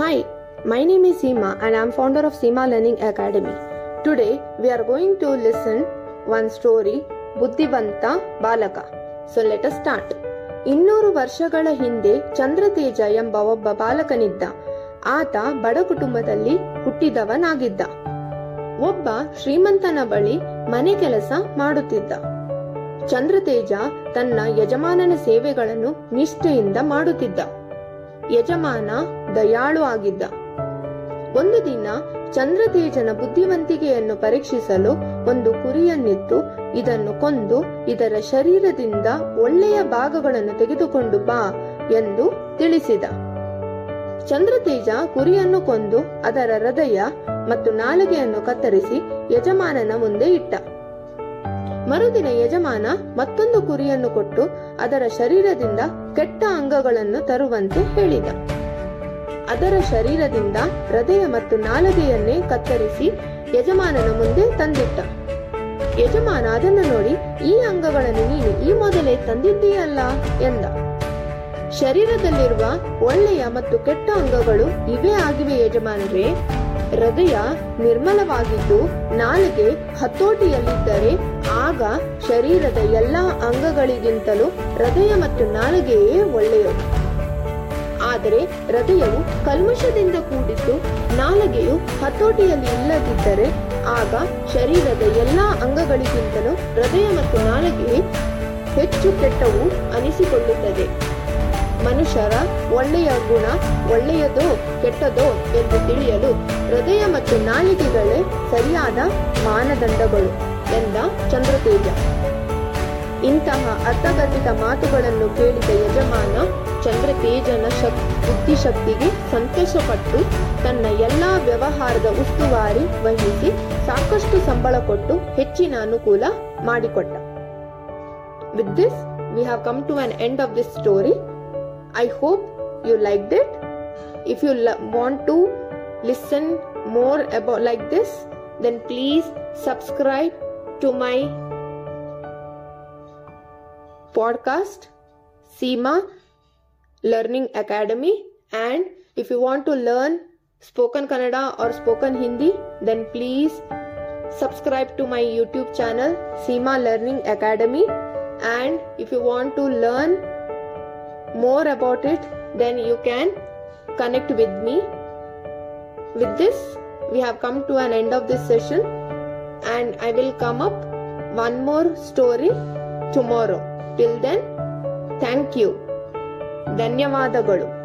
Hi, my name is Seema and I am founder of Seema Learning Academy. Today we are going to listen one story ಬುದ್ಧಿವಂತ ಬಾಲಕ so let us start ಇನ್ನೂರು ವರ್ಷಗಳ ಹಿಂದೆ ಚಂದ್ರತೇಜ ಎಂಬ ಒಬ್ಬ ಬಾಲಕನಿದ್ದ. ಆತ ಬಡ ಕುಟುಂಬದಲ್ಲಿ ಹುಟ್ಟಿದವನಾಗಿದ್ದ. ಒಬ್ಬ ಶ್ರೀಮಂತನ ಬಳಿ ಮನೆ ಕೆಲಸ ಮಾಡುತ್ತಿದ್ದ. ಚಂದ್ರತೇಜ ತನ್ನ ಯಜಮಾನನ ಸೇವೆಗಳನ್ನು ನಿಷ್ಠೆಯಿಂದ ಮಾಡುತ್ತಿದ್ದ. ಯಜಮಾನ ದಯಾಳು ಆಗಿದ್ದ. ಒಂದು ದಿನ ಚಂದ್ರತೇಜನ ಬುದ್ಧಿವಂತಿಕೆಯನ್ನು ಪರೀಕ್ಷಿಸಲು ಒಂದು ಕುರಿಯನ್ನಿತ್ತು ಇದನ್ನು ಕೊಂದು ಇದರ ಶರೀರದಿಂದ ಒಳ್ಳೆಯ ಭಾಗಗಳನ್ನು ತೆಗೆದುಕೊಂಡು ಬಾ ಎಂದು ತಿಳಿಸಿದ. ಚಂದ್ರತೇಜ ಕುರಿಯನ್ನು ಕೊಂದು ಅದರ ಹೃದಯ ಮತ್ತು ನಾಲಿಗೆಯನ್ನು ಕತ್ತರಿಸಿ ಯಜಮಾನನ ಮುಂದೆ ಇಟ್ಟ. ಮರುದಿನ ಯಜಮಾನ ಮತ್ತೊಂದು ಕುರಿಯನ್ನು ಕೊಟ್ಟು ಅದರ ಶರೀರದಿಂದ ಕೆಟ್ಟ ಅಂಗಗಳನ್ನು ತರುವಂತೆ ಹೇಳಿದ. ಅದರ ಶರೀರದಿಂದ ಹೃದಯ ಮತ್ತು ನಾಲಗೆಯನ್ನೇ ಕತ್ತರಿಸಿ ಯಜಮಾನನ ಮುಂದೆ ತಂದಿಟ್ಟ. ಯಜಮಾನ ಅದನ್ನು ನೋಡಿ, ಈ ಅಂಗಗಳನ್ನು ನೀನು ಈ ಮೊದಲೇ ತಂದಿದ್ದೀಯಲ್ಲ? ಎಂದ. ಶರೀರದಲ್ಲಿರುವ ಒಳ್ಳೆಯ ಮತ್ತು ಕೆಟ್ಟ ಅಂಗಗಳು ಇವೇ ಆಗಿವೆ ಯಜಮಾನರೇ. ಹೃದಯ ನಿರ್ಮಲವಾಗಿದ್ದು, ನಾಲಿಗೆ ಹತೋಟಿಯಲ್ಲಿದ್ದರೆ ಆಗ ಶರೀರದ ಎಲ್ಲಾ ಅಂಗಗಳಿಗಿಂತಲೂ ಹೃದಯ ಮತ್ತು ನಾಲಿಗೆಯೇ ಒಳ್ಳೆಯದು. ಆದರೆ ಹೃದಯವು ಕಲ್ಮಶದಿಂದ ಕೂಡಿದ್ದು ನಾಲಗೆಯು ಹತೋಟಿಯಲ್ಲಿ ಇಲ್ಲದಿದ್ದರೆ ಆಗ ಶರೀರದ ಎಲ್ಲಾ ಅಂಗಗಳಿಗಿಂತಲೂ ಹೃದಯ ಮತ್ತು ನಾಲಗೆಯೇ ಹೆಚ್ಚು ಕೆಟ್ಟವು ಅನಿಸಿಕೊಳ್ಳುತ್ತದೆ. ಮನುಷ್ಯರ ಒಳ್ಳೆಯ ಗುಣ ಒಳ್ಳೆಯದೋ ಕೆಟ್ಟದೋ ಎಂದು ತಿಳಿಯಲು ಹೃದಯ ಮತ್ತು ನಾಲಿಗೆಗಳೇ ಸರಿಯಾದ ಮಾನದಂಡಗಳು ಎಂದ ಚಂದ್ರತೇಜ. ಇಂತಹ ಅರ್ಥಗರ್ಭಿತ ಮಾತುಗಳನ್ನು ಕೇಳಿದ ಯಜಮಾನ ಚಂದ್ರತೇಜನ ಶಕ್, ಬುದ್ಧಿಶಕ್ತಿಗೆ ಸಂತೋಷಪಟ್ಟು ತನ್ನ ಎಲ್ಲ ವ್ಯವಹಾರದ ಉಸ್ತುವಾರಿ ವಹಿಸಿ ಸಾಕಷ್ಟು ಸಂಬಳ ಕೊಟ್ಟು ಹೆಚ್ಚಿನ ಅನುಕೂಲ ಮಾಡಿಕೊಟ್ಟ. With this we have come to an end of this story I hope you like that if you want to listen more more like this then please subscribe to my podcast, Seema Learning Academy. And if you want to learn spoken Kannada or spoken Hindi, then please subscribe to my YouTube channel, Seema Learning Academy. And if you want to learn more about it, then you can connect with me. With this, we have come to an end of this session, and I will come up one more story tomorrow. Till then thank you ಧನ್ಯವಾದಗಳು.